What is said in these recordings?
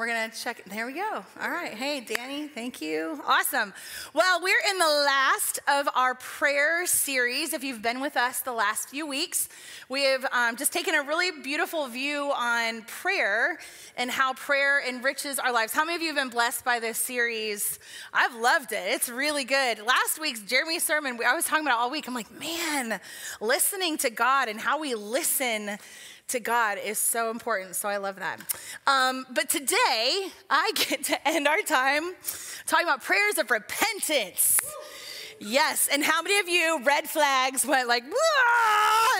We're going to check. There we go. All right. Hey, Danny, thank you. Awesome. Well, we're in the last of our prayer series. If you've been with us the last few weeks, we have um, just taken a really beautiful view on prayer and how prayer enriches our lives. How many of you have been blessed by this series? I've loved it. It's really good. Last week's Jeremy's sermon, I was talking about all week. I'm like, man, listening to God and how we listen to God is so important. So I love that. Um, but today, I get to end our time talking about prayers of repentance. Yes, and how many of you red flags went like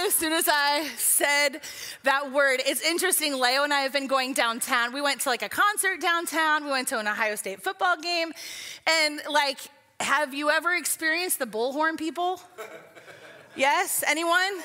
as soon as I said that word? It's interesting. Leo and I have been going downtown. We went to like a concert downtown. We went to an Ohio State football game, and like, have you ever experienced the bullhorn people? Yes, anyone?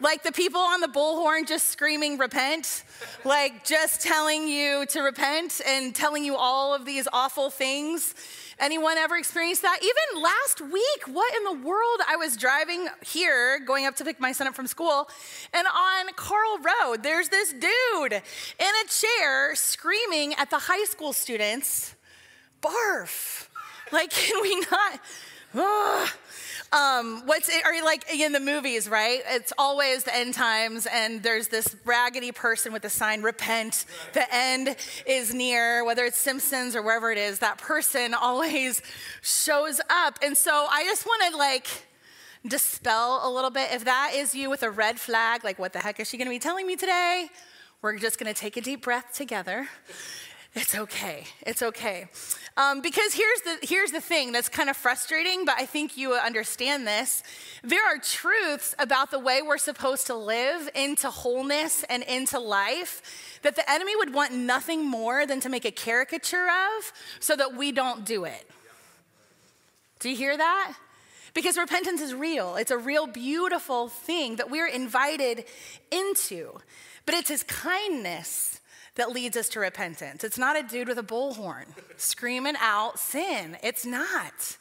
Like the people on the bullhorn just screaming, repent, like just telling you to repent and telling you all of these awful things. Anyone ever experienced that? Even last week, what in the world? I was driving here, going up to pick my son up from school, and on Carl Road, there's this dude in a chair screaming at the high school students, barf. Like, can we not? Ugh. Um, what's it, are you like in the movies, right? It's always the end times, and there's this raggedy person with a sign, repent, the end is near, whether it's Simpsons or wherever it is, that person always shows up. And so I just want to like, dispel a little bit. If that is you with a red flag, like, what the heck is she gonna be telling me today? We're just gonna take a deep breath together. It's okay. It's okay. Um, because here's the, here's the thing that's kind of frustrating, but I think you understand this. There are truths about the way we're supposed to live into wholeness and into life that the enemy would want nothing more than to make a caricature of so that we don't do it. Do you hear that? Because repentance is real. It's a real, beautiful thing that we're invited into. But it's his kindness that leads us to repentance. It's not a dude with a bullhorn screaming out sin. It's not.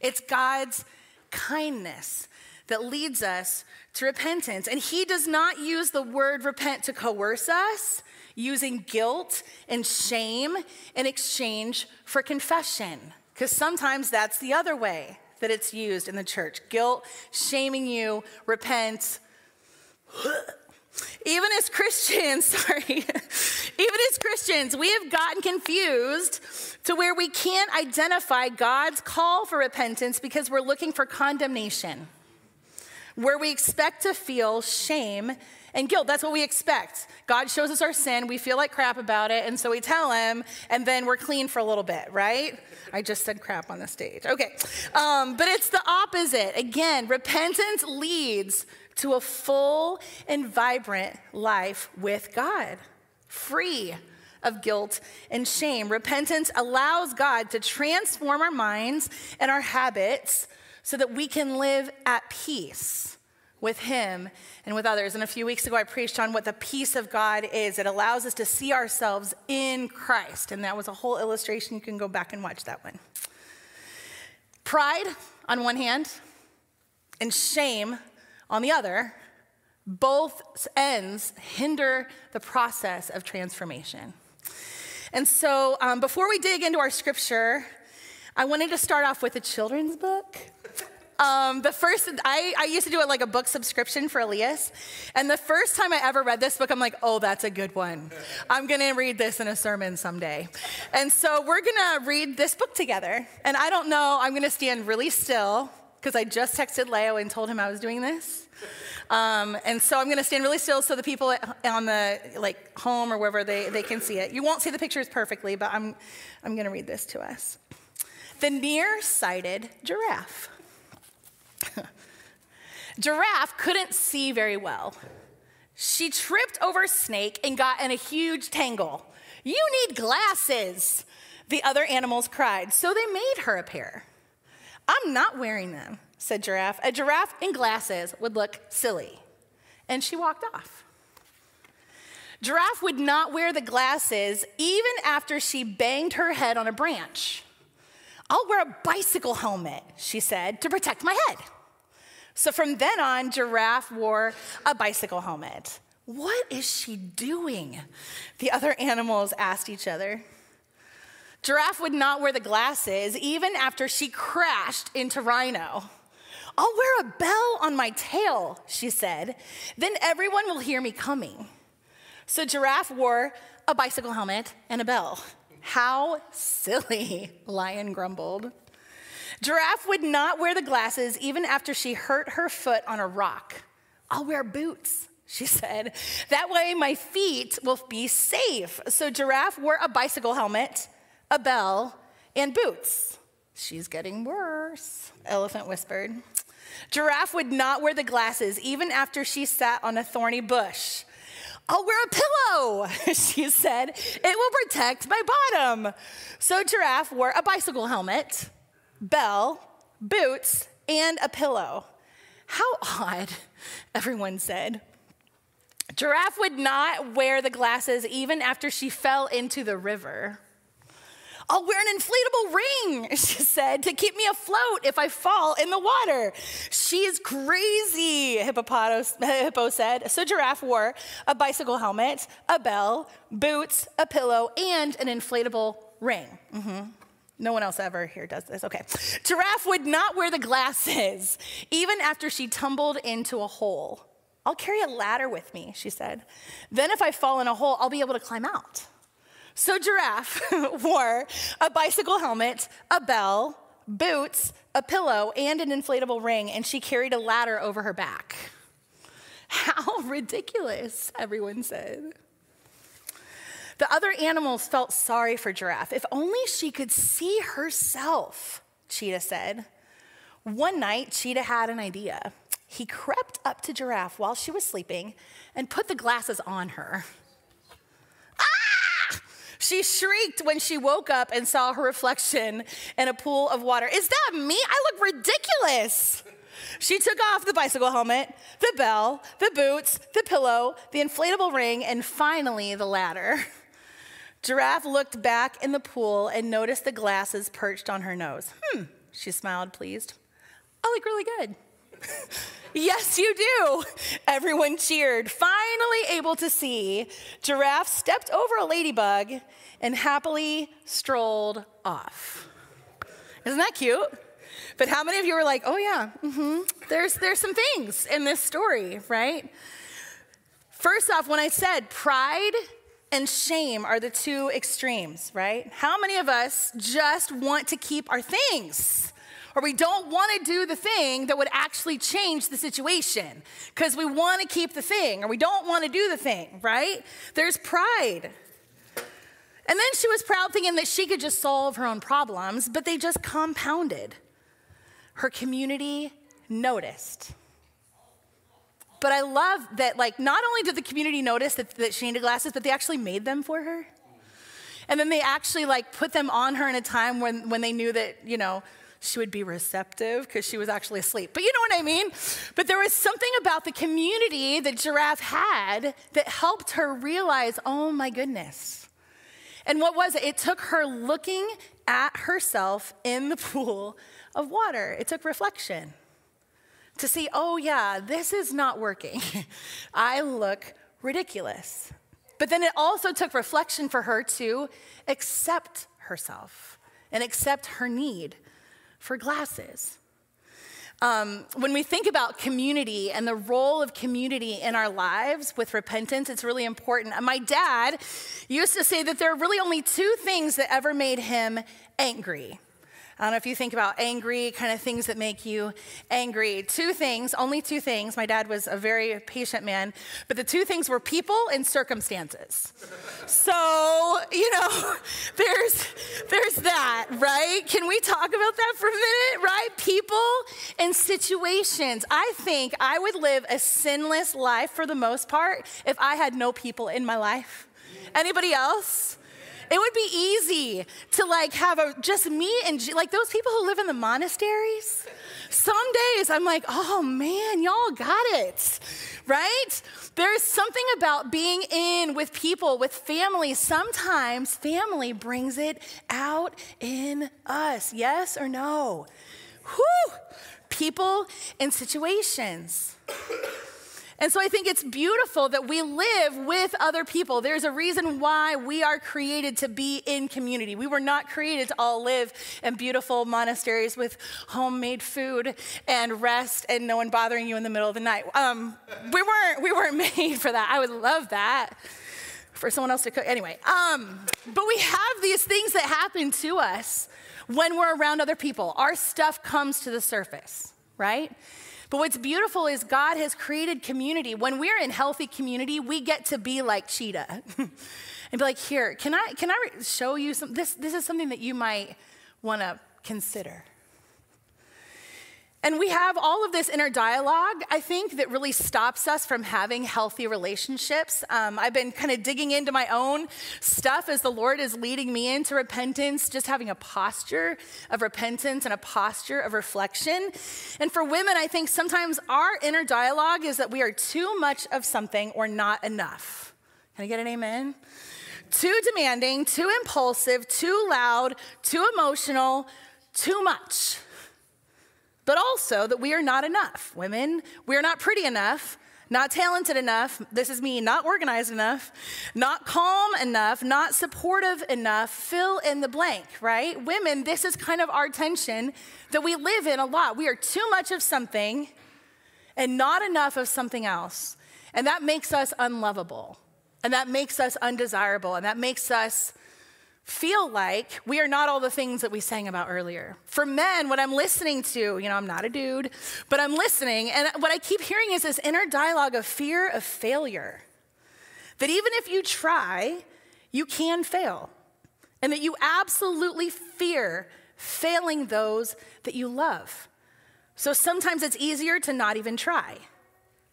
It's God's kindness that leads us to repentance. And He does not use the word repent to coerce us, using guilt and shame in exchange for confession. Because sometimes that's the other way that it's used in the church guilt, shaming you, repent. Even as Christians, sorry, even as Christians, we have gotten confused to where we can't identify God's call for repentance because we're looking for condemnation, where we expect to feel shame and guilt. That's what we expect. God shows us our sin, we feel like crap about it, and so we tell Him, and then we're clean for a little bit, right? I just said crap on the stage. Okay. Um, but it's the opposite. Again, repentance leads to a full and vibrant life with God, free of guilt and shame. Repentance allows God to transform our minds and our habits so that we can live at peace with Him and with others. And a few weeks ago, I preached on what the peace of God is. It allows us to see ourselves in Christ. And that was a whole illustration. You can go back and watch that one. Pride on one hand, and shame on the other, both ends hinder the process of transformation. And so, um, before we dig into our scripture, I wanted to start off with a children's book. Um, the first, I, I used to do it like a book subscription for Elias. And the first time I ever read this book, I'm like, oh, that's a good one. I'm going to read this in a sermon someday. And so we're going to read this book together. And I don't know, I'm going to stand really still because I just texted Leo and told him I was doing this. Um, and so I'm going to stand really still so the people on the like home or wherever they, they can see it. You won't see the pictures perfectly, but I'm, I'm going to read this to us. The nearsighted giraffe. giraffe couldn't see very well. She tripped over a snake and got in a huge tangle. You need glasses, the other animals cried. So they made her a pair. I'm not wearing them, said Giraffe. A giraffe in glasses would look silly. And she walked off. Giraffe would not wear the glasses even after she banged her head on a branch. I'll wear a bicycle helmet, she said, to protect my head. So from then on, Giraffe wore a bicycle helmet. What is she doing? The other animals asked each other. Giraffe would not wear the glasses even after she crashed into Rhino. I'll wear a bell on my tail, she said. Then everyone will hear me coming. So Giraffe wore a bicycle helmet and a bell. How silly, Lion grumbled. Giraffe would not wear the glasses even after she hurt her foot on a rock. I'll wear boots, she said. That way my feet will be safe. So Giraffe wore a bicycle helmet, a bell, and boots. She's getting worse, Elephant whispered. Giraffe would not wear the glasses even after she sat on a thorny bush. I'll wear a pillow, she said. It will protect my bottom. So Giraffe wore a bicycle helmet, bell, boots, and a pillow. How odd, everyone said. Giraffe would not wear the glasses even after she fell into the river. I'll wear an inflatable ring, she said, to keep me afloat if I fall in the water. She is crazy, Hippo said. So Giraffe wore a bicycle helmet, a bell, boots, a pillow, and an inflatable ring. Mm-hmm. No one else ever here does this. Okay. Giraffe would not wear the glasses, even after she tumbled into a hole. I'll carry a ladder with me, she said. Then, if I fall in a hole, I'll be able to climb out. So Giraffe wore a bicycle helmet, a bell, boots, a pillow, and an inflatable ring, and she carried a ladder over her back. How ridiculous, everyone said. The other animals felt sorry for Giraffe. If only she could see herself, Cheetah said. One night, Cheetah had an idea. He crept up to Giraffe while she was sleeping and put the glasses on her. She shrieked when she woke up and saw her reflection in a pool of water. Is that me? I look ridiculous. She took off the bicycle helmet, the bell, the boots, the pillow, the inflatable ring, and finally the ladder. Giraffe looked back in the pool and noticed the glasses perched on her nose. Hmm, she smiled, pleased. I look really good. Yes, you do. Everyone cheered. Finally able to see, Giraffe stepped over a ladybug and happily strolled off. Isn't that cute? But how many of you were like, oh, yeah, mm-hmm. there's, there's some things in this story, right? First off, when I said pride and shame are the two extremes, right? How many of us just want to keep our things? Or we don't want to do the thing that would actually change the situation because we want to keep the thing or we don't want to do the thing, right? There's pride. And then she was proud thinking that she could just solve her own problems, but they just compounded. Her community noticed. But I love that, like, not only did the community notice that, that she needed glasses, but they actually made them for her. And then they actually, like, put them on her in a time when, when they knew that, you know, she would be receptive because she was actually asleep. But you know what I mean? But there was something about the community that Giraffe had that helped her realize, oh my goodness. And what was it? It took her looking at herself in the pool of water, it took reflection to see, oh yeah, this is not working. I look ridiculous. But then it also took reflection for her to accept herself and accept her need for glasses. Um, when we think about community and the role of community in our lives with repentance, it's really important. My dad used to say that there are really only two things that ever made him angry I don't know if you think about angry, kind of things that make you angry. Two things, only two things. My dad was a very patient man, but the two things were people and circumstances. So, you know, there's there's that, right? Can we talk about that for a minute, right? People and situations. I think I would live a sinless life for the most part if I had no people in my life. Anybody else? It would be easy to like have a just me and like those people who live in the monasteries. Some days I'm like, oh man, y'all got it, right? There's something about being in with people, with family. Sometimes family brings it out in us. Yes or no? Whew. People and situations. And so I think it's beautiful that we live with other people. There's a reason why we are created to be in community. We were not created to all live in beautiful monasteries with homemade food and rest and no one bothering you in the middle of the night. Um, we weren't we weren't made for that. I would love that for someone else to cook. Anyway, um, but we have these things that happen to us when we're around other people. Our stuff comes to the surface, right? But what's beautiful is God has created community. When we're in healthy community, we get to be like Cheetah and be like, here, can I, can I show you some? This, this is something that you might want to consider. And we have all of this inner dialogue, I think, that really stops us from having healthy relationships. Um, I've been kind of digging into my own stuff as the Lord is leading me into repentance, just having a posture of repentance and a posture of reflection. And for women, I think sometimes our inner dialogue is that we are too much of something or not enough. Can I get an amen? Too demanding, too impulsive, too loud, too emotional, too much but also that we are not enough. Women, we are not pretty enough, not talented enough. This is me, not organized enough, not calm enough, not supportive enough. Fill in the blank, right? Women, this is kind of our tension that we live in a lot. We are too much of something and not enough of something else. And that makes us unlovable. And that makes us undesirable. And that makes us feel like we are not all the things that we sang about earlier. For men, what I'm listening to, you know, I'm not a dude, but I'm listening, and what I keep hearing is this inner dialogue of fear of failure. That even if you try, you can fail. And that you absolutely fear failing those that you love. So sometimes it's easier to not even try.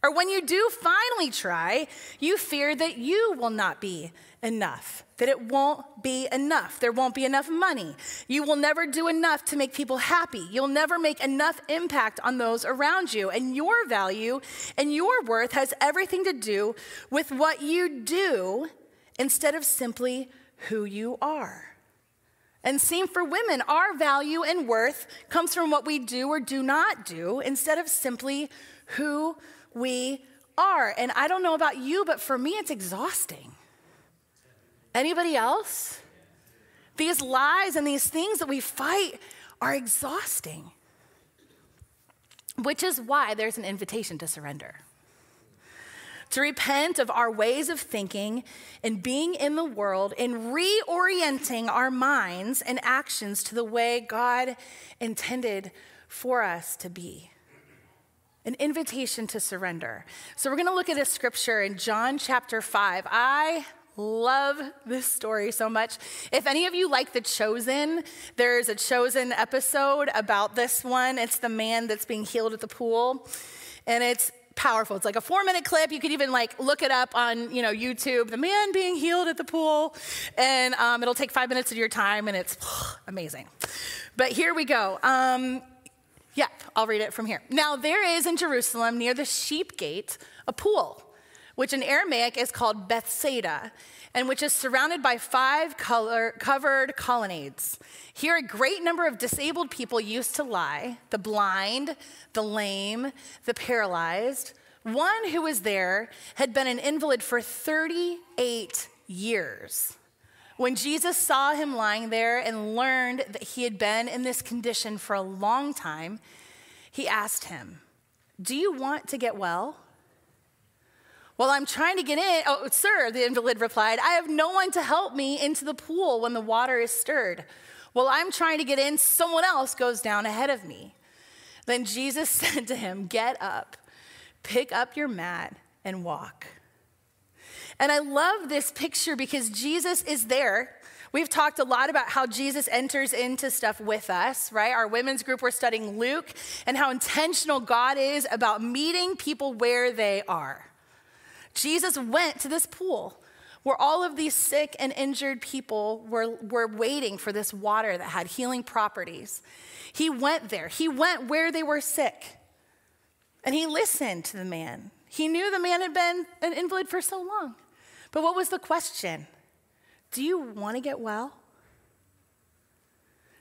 Or when you do finally try, you fear that you will not be enough, that it won't be enough. There won't be enough money. You will never do enough to make people happy. You'll never make enough impact on those around you. And your value and your worth has everything to do with what you do instead of simply who you are. And same for women, our value and worth comes from what we do or do not do instead of simply who we are. And I don't know about you, but for me, it's exhausting. Anybody else? These lies and these things that we fight are exhausting, which is why there's an invitation to surrender. To repent of our ways of thinking and being in the world and reorienting our minds and actions to the way God intended for us to be an invitation to surrender. So we're going to look at a scripture in John chapter 5. I love this story so much. If any of you like The Chosen, there's a Chosen episode about this one. It's the man that's being healed at the pool. And it's powerful. It's like a four minute clip. You could even like look it up on, you know, YouTube, the man being healed at the pool. And um, it'll take five minutes of your time and it's amazing. But here we go. Um, Yep, I'll read it from here. Now, there is in Jerusalem near the sheep gate a pool, which in Aramaic is called Bethsaida, and which is surrounded by five color, covered colonnades. Here, a great number of disabled people used to lie the blind, the lame, the paralyzed. One who was there had been an invalid for 38 years. When Jesus saw him lying there and learned that he had been in this condition for a long time, he asked him, Do you want to get well? Well, I'm trying to get in. Oh, sir, the invalid replied, I have no one to help me into the pool when the water is stirred. Well, I'm trying to get in, someone else goes down ahead of me. Then Jesus said to him, Get up, pick up your mat, and walk. And I love this picture because Jesus is there. We've talked a lot about how Jesus enters into stuff with us, right? Our women's group, we're studying Luke and how intentional God is about meeting people where they are. Jesus went to this pool where all of these sick and injured people were, were waiting for this water that had healing properties. He went there, he went where they were sick, and he listened to the man. He knew the man had been an invalid for so long. But what was the question? Do you want to get well?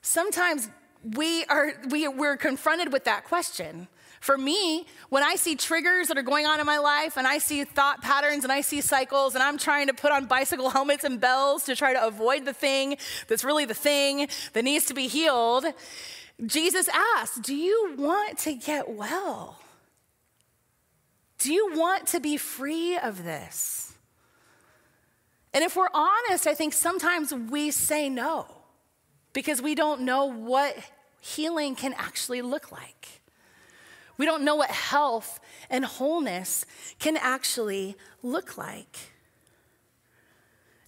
Sometimes we are we, we're confronted with that question For me, when I see triggers that are going on in my life and I see thought patterns and I see cycles and I'm trying to put on bicycle helmets and bells to try to avoid the thing that's really the thing that needs to be healed, Jesus asks, Do you want to get well? Do you want to be free of this? And if we're honest, I think sometimes we say no because we don't know what healing can actually look like. We don't know what health and wholeness can actually look like.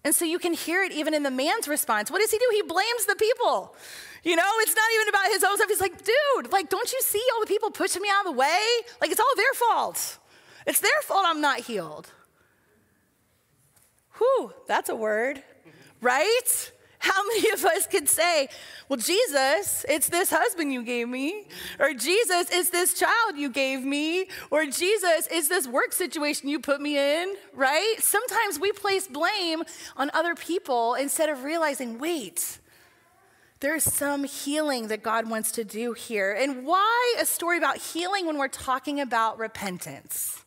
And so you can hear it even in the man's response. What does he do? He blames the people. You know, it's not even about his own stuff. He's like, dude, like, don't you see all the people pushing me out of the way? Like, it's all their fault. It's their fault I'm not healed. Whew, that's a word, right? How many of us could say, Well, Jesus, it's this husband you gave me, or Jesus, it's this child you gave me, or Jesus, it's this work situation you put me in, right? Sometimes we place blame on other people instead of realizing, wait, there's some healing that God wants to do here. And why a story about healing when we're talking about repentance?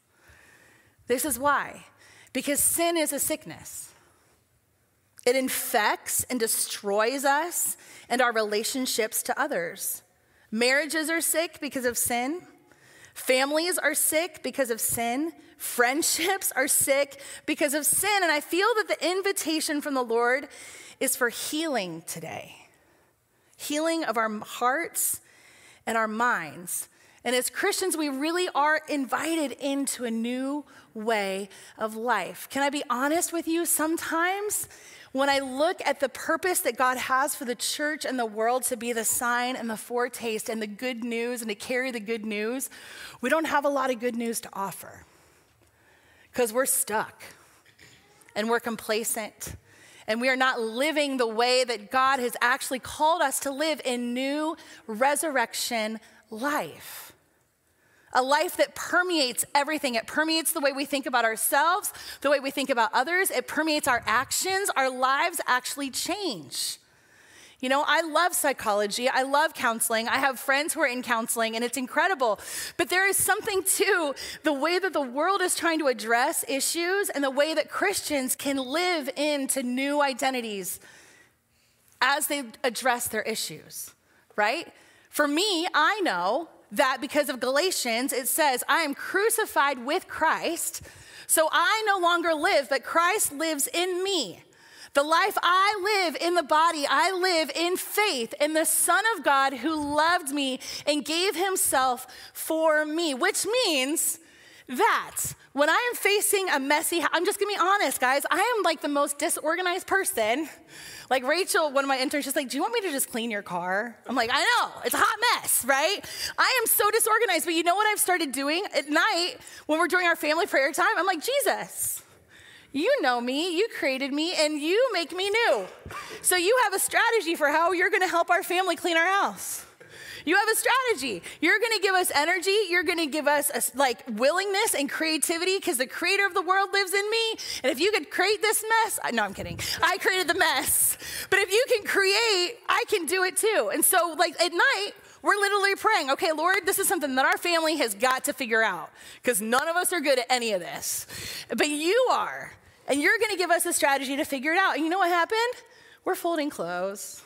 This is why. Because sin is a sickness. It infects and destroys us and our relationships to others. Marriages are sick because of sin. Families are sick because of sin. Friendships are sick because of sin. And I feel that the invitation from the Lord is for healing today healing of our hearts and our minds. And as Christians, we really are invited into a new way of life. Can I be honest with you? Sometimes when I look at the purpose that God has for the church and the world to be the sign and the foretaste and the good news and to carry the good news, we don't have a lot of good news to offer because we're stuck and we're complacent and we are not living the way that God has actually called us to live in new resurrection life a life that permeates everything. It permeates the way we think about ourselves, the way we think about others, it permeates our actions. Our lives actually change. You know, I love psychology. I love counseling. I have friends who are in counseling, and it's incredible. But there is something to the way that the world is trying to address issues and the way that Christians can live into new identities as they address their issues, right? For me, I know that because of Galatians, it says, I am crucified with Christ, so I no longer live, but Christ lives in me. The life I live in the body, I live in faith in the Son of God who loved me and gave himself for me, which means that when I am facing a messy, I'm just gonna be honest, guys, I am like the most disorganized person like Rachel, one of my interns, she's like, Do you want me to just clean your car? I'm like, I know, it's a hot mess, right? I am so disorganized. But you know what I've started doing at night when we're doing our family prayer time? I'm like, Jesus, you know me, you created me, and you make me new. So you have a strategy for how you're gonna help our family clean our house. You have a strategy. You're going to give us energy. You're going to give us a, like willingness and creativity because the creator of the world lives in me. And if you could create this mess, I, no, I'm kidding. I created the mess. But if you can create, I can do it too. And so, like at night, we're literally praying, okay, Lord, this is something that our family has got to figure out because none of us are good at any of this. But you are. And you're going to give us a strategy to figure it out. And you know what happened? We're folding clothes,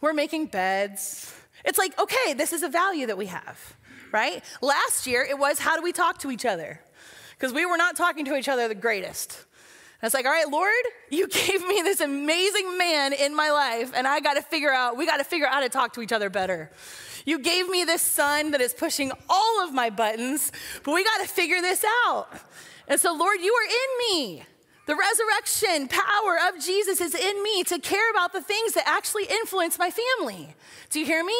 we're making beds. It's like, okay, this is a value that we have, right? Last year, it was how do we talk to each other? Because we were not talking to each other the greatest. And it's like, all right, Lord, you gave me this amazing man in my life, and I got to figure out, we got to figure out how to talk to each other better. You gave me this son that is pushing all of my buttons, but we got to figure this out. And so, Lord, you are in me. The resurrection power of Jesus is in me to care about the things that actually influence my family. Do you hear me?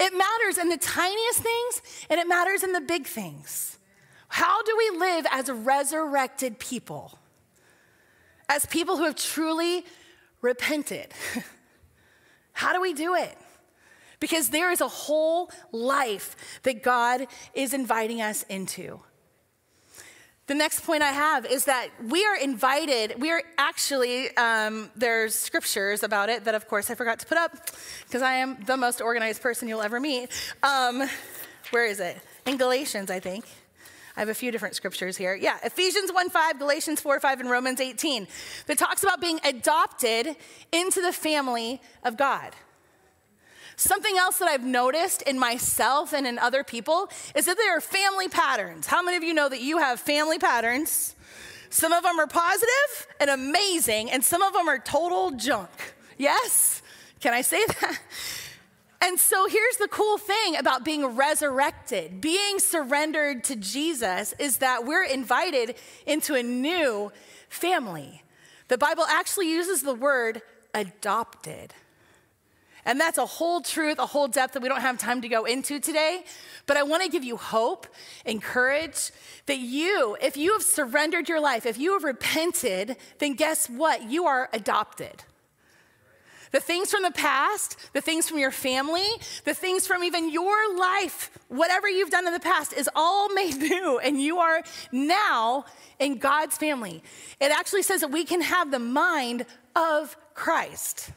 It matters in the tiniest things and it matters in the big things. How do we live as resurrected people? As people who have truly repented? How do we do it? Because there is a whole life that God is inviting us into. The next point I have is that we are invited, we are actually, um, there's scriptures about it that, of course, I forgot to put up because I am the most organized person you'll ever meet. Um, Where is it? In Galatians, I think. I have a few different scriptures here. Yeah, Ephesians 1 5, Galatians 4 5, and Romans 18 that talks about being adopted into the family of God. Something else that I've noticed in myself and in other people is that there are family patterns. How many of you know that you have family patterns? Some of them are positive and amazing, and some of them are total junk. Yes? Can I say that? And so here's the cool thing about being resurrected, being surrendered to Jesus, is that we're invited into a new family. The Bible actually uses the word adopted. And that's a whole truth, a whole depth that we don't have time to go into today. But I want to give you hope and courage that you, if you have surrendered your life, if you have repented, then guess what? You are adopted. The things from the past, the things from your family, the things from even your life, whatever you've done in the past is all made new, and you are now in God's family. It actually says that we can have the mind of Christ.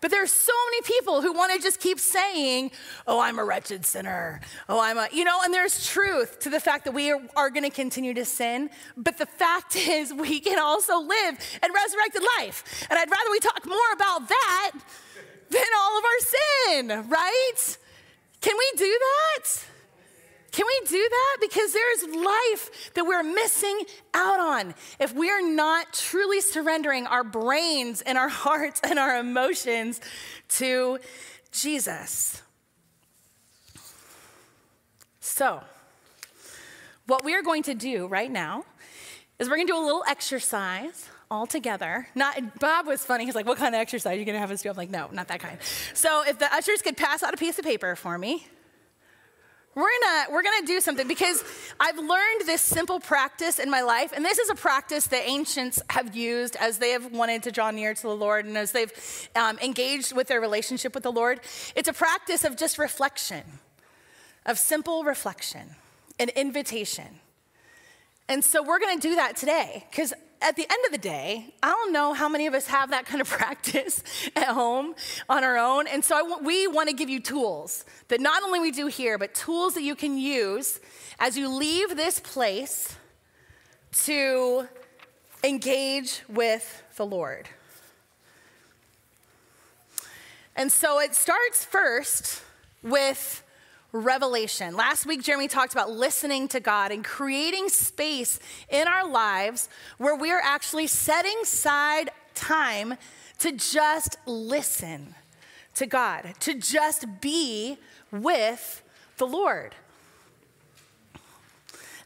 But there's so many people who want to just keep saying, oh, I'm a wretched sinner. Oh, I'm a, you know, and there's truth to the fact that we are, are going to continue to sin. But the fact is, we can also live a resurrected life. And I'd rather we talk more about that than all of our sin, right? Can we do that? Can we do that? Because there's life that we're missing out on if we're not truly surrendering our brains and our hearts and our emotions to Jesus. So, what we are going to do right now is we're going to do a little exercise all together. Not Bob was funny. He's like, "What kind of exercise are you going to have us do?" I'm like, "No, not that kind." So, if the ushers could pass out a piece of paper for me. We're gonna, we're gonna do something because I've learned this simple practice in my life, and this is a practice that ancients have used as they have wanted to draw near to the Lord and as they've um, engaged with their relationship with the Lord. It's a practice of just reflection, of simple reflection, an invitation. And so we're gonna do that today because at the end of the day, I don't know how many of us have that kind of practice at home on our own. And so we want to give you tools that not only we do here, but tools that you can use as you leave this place to engage with the Lord. And so it starts first with revelation. Last week, Jeremy talked about listening to God and creating space in our lives where we are actually setting aside time to just listen to God, to just be with the Lord.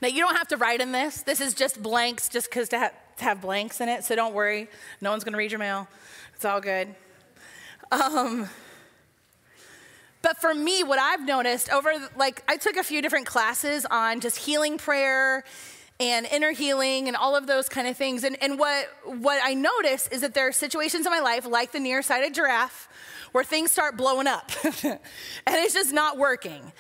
Now, you don't have to write in this. This is just blanks, just because to, ha- to, have blanks in it. So don't worry. No one's going to read your mail. It's all good. Um, but for me, what I've noticed over, like, I took a few different classes on just healing prayer and inner healing and all of those kind of things. And, and what, what I noticed is that there are situations in my life, like the nearsighted giraffe, where things start blowing up and it's just not working.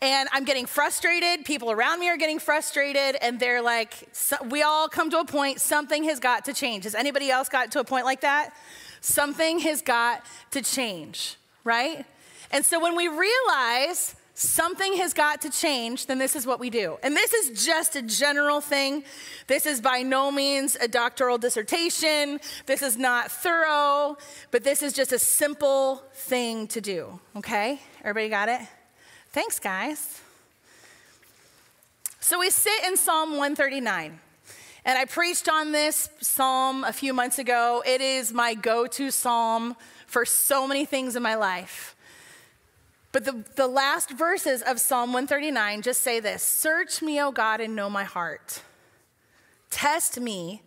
And I'm getting frustrated. People around me are getting frustrated. And they're like, so, we all come to a point, something has got to change. Has anybody else got to a point like that? Something has got to change, right? And so when we realize something has got to change, then this is what we do. And this is just a general thing. This is by no means a doctoral dissertation. This is not thorough, but this is just a simple thing to do. Okay? Everybody got it? Thanks, guys. So we sit in Psalm 139. And I preached on this psalm a few months ago. It is my go to psalm for so many things in my life. But the, the last verses of Psalm 139 just say this Search me, O God, and know my heart. Test me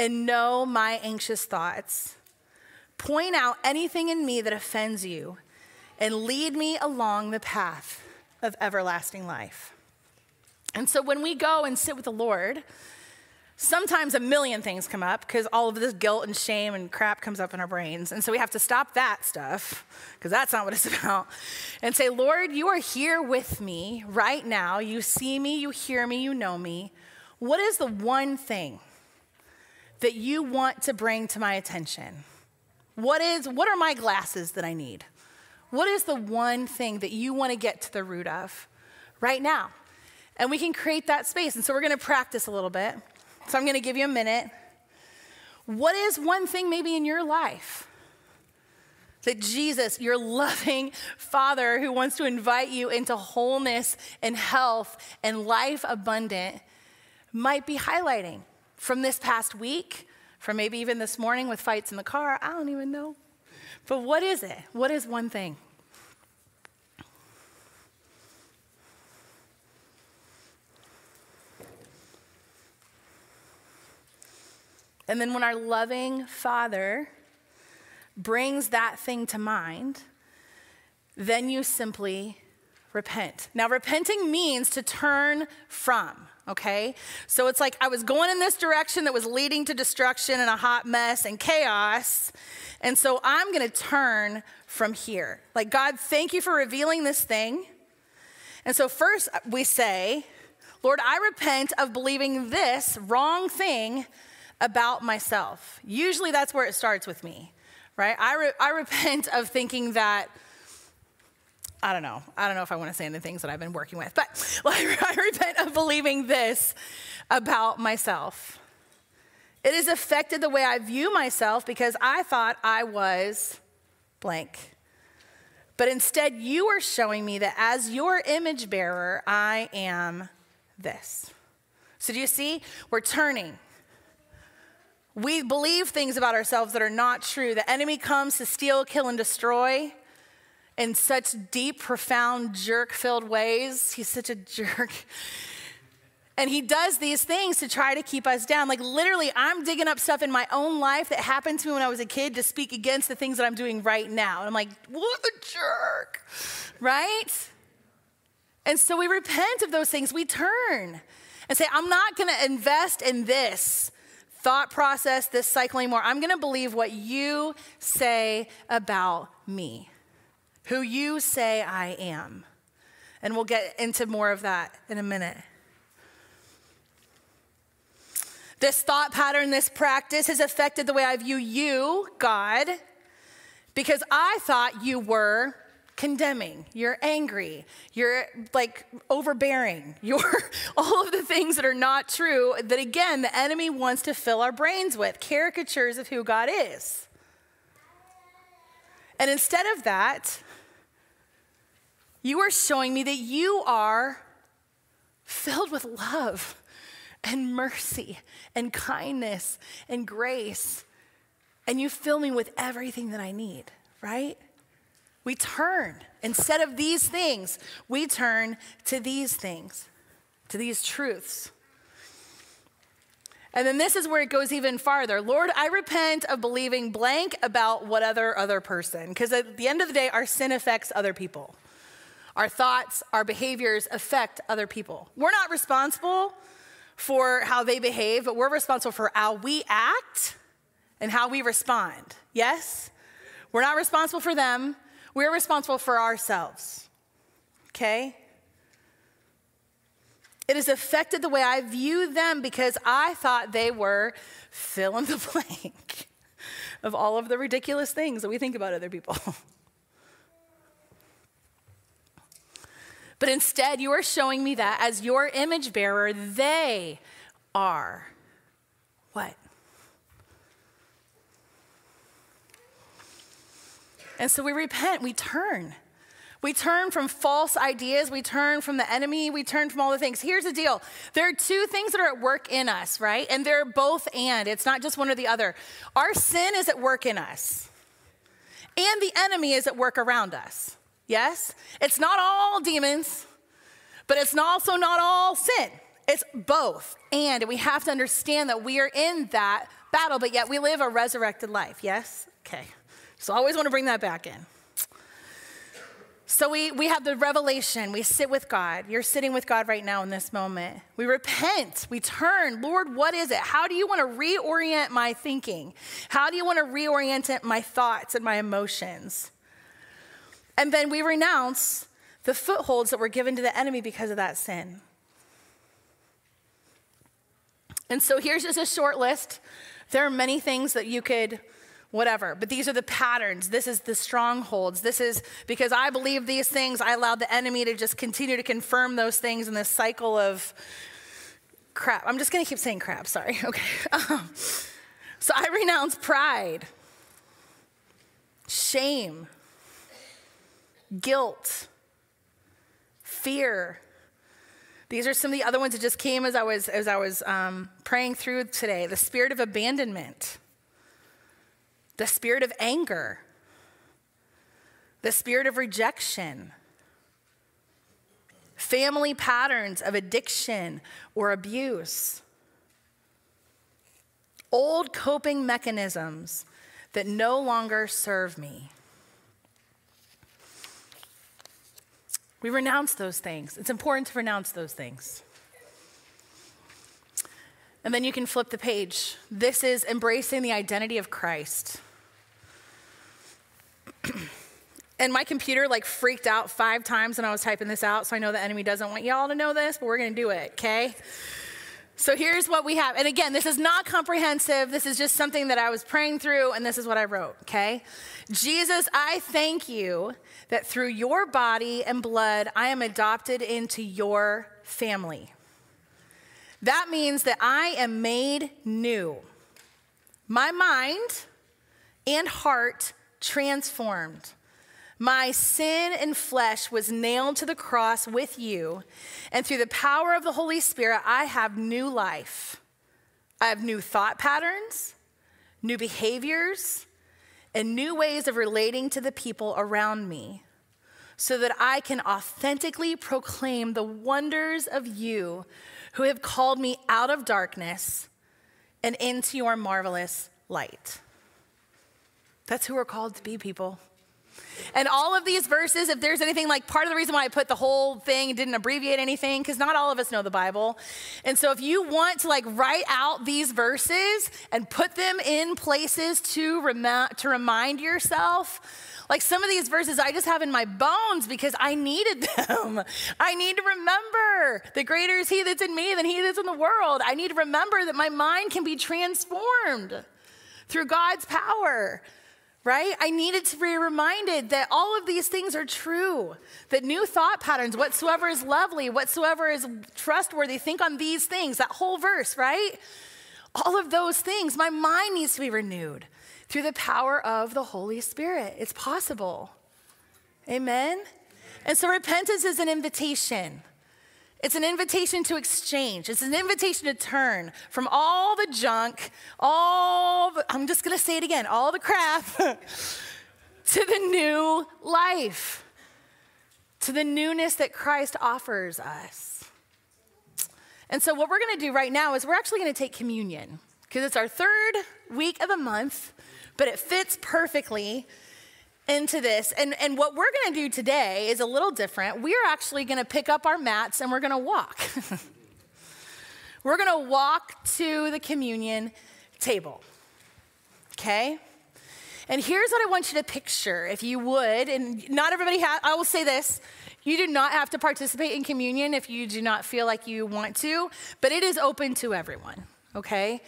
and know my anxious thoughts. Point out anything in me that offends you and lead me along the path of everlasting life. And so when we go and sit with the Lord, sometimes a million things come up because all of this guilt and shame and crap comes up in our brains. And so we have to stop that stuff because that's not what it's about and say, Lord, you are here with me right now. You see me, you hear me, you know me. What is the one thing that you want to bring to my attention? What is what are my glasses that I need? What is the one thing that you want to get to the root of right now? And we can create that space. And so we're going to practice a little bit. So I'm going to give you a minute. What is one thing maybe in your life that Jesus, your loving Father who wants to invite you into wholeness and health and life abundant, might be highlighting from this past week, from maybe even this morning with fights in the car? I don't even know. But what is it? What is one thing? And then when our loving Father brings that thing to mind, then you simply repent. Now, repenting means to turn from, okay? So it's like I was going in this direction that was leading to destruction and a hot mess and chaos. And so I'm gonna turn from here. Like, God, thank you for revealing this thing. And so, first uh, we say, Lord, I repent of believing this wrong thing about myself. Usually that's where it starts with me, right? I, re- I repent of thinking that. I don't know. I don't know if I want to say any things that I've been working with, but like, I repent of believing this about myself. It has affected the way I view myself because I thought I was blank. But instead, you are showing me that as your image bearer, I am this. So, do you see? We're turning. We believe things about ourselves that are not true. The enemy comes to steal, kill, and destroy in such deep, profound, jerk filled ways. He's such a jerk. And he does these things to try to keep us down. Like, literally, I'm digging up stuff in my own life that happened to me when I was a kid to speak against the things that I'm doing right now. And I'm like, what a jerk, right? And so we repent of those things. We turn and say, I'm not going to invest in this thought process, this cycle anymore. I'm going to believe what you say about me, who you say I am. And we'll get into more of that in a minute. This thought pattern, this practice has affected the way I view you, God, because I thought you were condemning, you're angry, you're like overbearing, you're all of the things that are not true that again the enemy wants to fill our brains with caricatures of who God is. And instead of that, you are showing me that you are filled with love and mercy and kindness and grace. And you fill me with everything that I need, right? We turn. Instead of these things, we turn to these things, to these truths. And then this is where it goes even farther. Lord, I repent of believing blank about what other other person because at the end of the day our sin affects other people. Our thoughts, our behaviors affect other people. We're not responsible for how they behave, but we're responsible for how we act and how we respond. Yes? We're not responsible for them, we're responsible for ourselves, okay? It has affected the way I view them because I thought they were fill in the blank of all of the ridiculous things that we think about other people. but instead, you are showing me that as your image bearer, they are what? And so we repent, we turn. We turn from false ideas, we turn from the enemy, we turn from all the things. Here's the deal there are two things that are at work in us, right? And they're both and, it's not just one or the other. Our sin is at work in us, and the enemy is at work around us. Yes? It's not all demons, but it's also not all sin. It's both. And we have to understand that we are in that battle, but yet we live a resurrected life. Yes? Okay. So I always want to bring that back in. So we, we have the revelation. We sit with God. You're sitting with God right now in this moment. We repent. We turn. Lord, what is it? How do you want to reorient my thinking? How do you want to reorient my thoughts and my emotions? And then we renounce the footholds that were given to the enemy because of that sin. And so here's just a short list. There are many things that you could whatever. But these are the patterns. This is the strongholds. This is because I believe these things, I allowed the enemy to just continue to confirm those things in this cycle of crap. I'm just going to keep saying crap, sorry. Okay. Um, so I renounce pride, shame, guilt, fear. These are some of the other ones that just came as I was as I was um, praying through today. The spirit of abandonment, the spirit of anger, the spirit of rejection, family patterns of addiction or abuse, old coping mechanisms that no longer serve me. We renounce those things. It's important to renounce those things. And then you can flip the page. This is embracing the identity of Christ. And my computer like freaked out five times when I was typing this out, so I know the enemy doesn't want y'all to know this, but we're gonna do it, okay? So here's what we have. And again, this is not comprehensive. This is just something that I was praying through, and this is what I wrote, okay? Jesus, I thank you that through your body and blood, I am adopted into your family. That means that I am made new. My mind and heart transformed. My sin and flesh was nailed to the cross with you, and through the power of the Holy Spirit, I have new life. I have new thought patterns, new behaviors, and new ways of relating to the people around me so that I can authentically proclaim the wonders of you who have called me out of darkness and into your marvelous light. That's who we're called to be, people. And all of these verses, if there's anything like part of the reason why I put the whole thing, didn't abbreviate anything, because not all of us know the Bible. And so if you want to like write out these verses and put them in places to, rem- to remind yourself, like some of these verses I just have in my bones because I needed them. I need to remember the greater is He that's in me than He that's in the world. I need to remember that my mind can be transformed through God's power right? I needed to be reminded that all of these things are true, that new thought patterns, whatsoever is lovely, whatsoever is trustworthy, think on these things, that whole verse, right? All of those things, my mind needs to be renewed through the power of the Holy Spirit. It's possible. Amen? And so repentance is an invitation. It's an invitation to exchange. It's an invitation to turn from all the junk, all the, I'm just gonna say it again, all the crap, to the new life, to the newness that Christ offers us. And so, what we're gonna do right now is we're actually gonna take communion because it's our third week of the month, but it fits perfectly into this. And, and what we're going to do today is a little different. We're actually going to pick up our mats and we're going to walk. we're going to walk to the communion table. Okay? And here's what I want you to picture, if you would. And not everybody has, I will say this you do not have to participate in communion if you do not feel like you want to, but it is open to everyone, okay?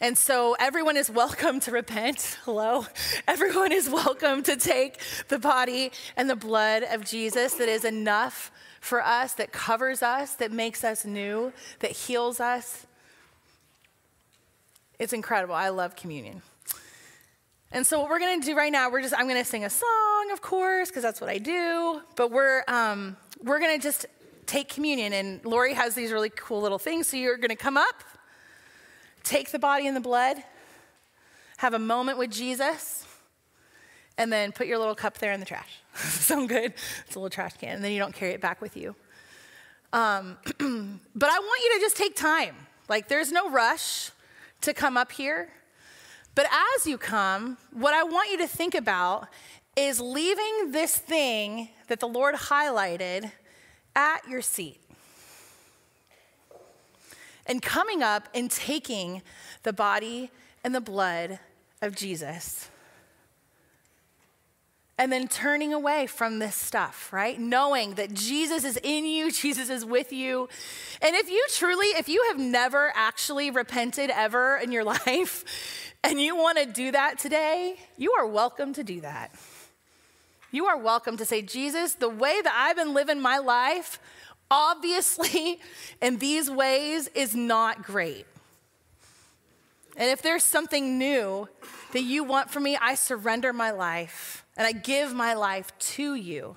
And so everyone is welcome to repent. Hello. Everyone is welcome to take the body and the blood of Jesus that is enough for us, that covers us, that makes us new, that heals us. It's incredible. I love communion. And so what we're going to do right now, we're just I'm going to sing a song, of course, because that's what I do. But we're um, we're going to just take communion, and Lori has these really cool little things. So you're going to come up take the body and the blood, have a moment with Jesus, and then put your little cup there in the trash. Sound good? It's a little trash can, and then you don't carry it back with you. Um, but I want you to just take time. Like, there's no rush to come up here. But as you come, what I want you to think about is leaving this thing that the Lord highlighted at your seat and coming up and taking the body and the blood of Jesus. and then turning away from this stuff, right? Knowing that Jesus is in you, Jesus is with you. And if you truly, if you have never actually repented ever in your life and you want to do that today, you are welcome to do that. You are welcome to say, Jesus, the way that I've been living my life, obviously, in these ways, is not great. And if there's something new that you want from me, I surrender my life. And I give my life to you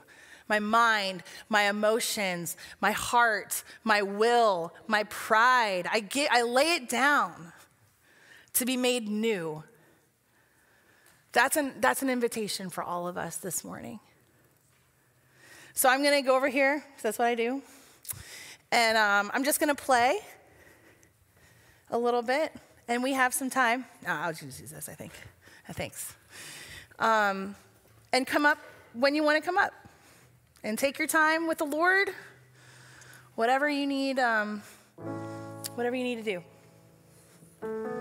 my mind, my emotions, my heart, my will, my pride. I, get, I lay it down to be made new. That's an, that's an invitation for all of us this morning. So I'm going to go over here, that's what I do. And um, I'm just going to play a little bit, and we have some time. Oh, I'll just use this, I think. Thanks. Um, and come up when you want to come up and take your time with the Lord, whatever you need, um, whatever you need to do.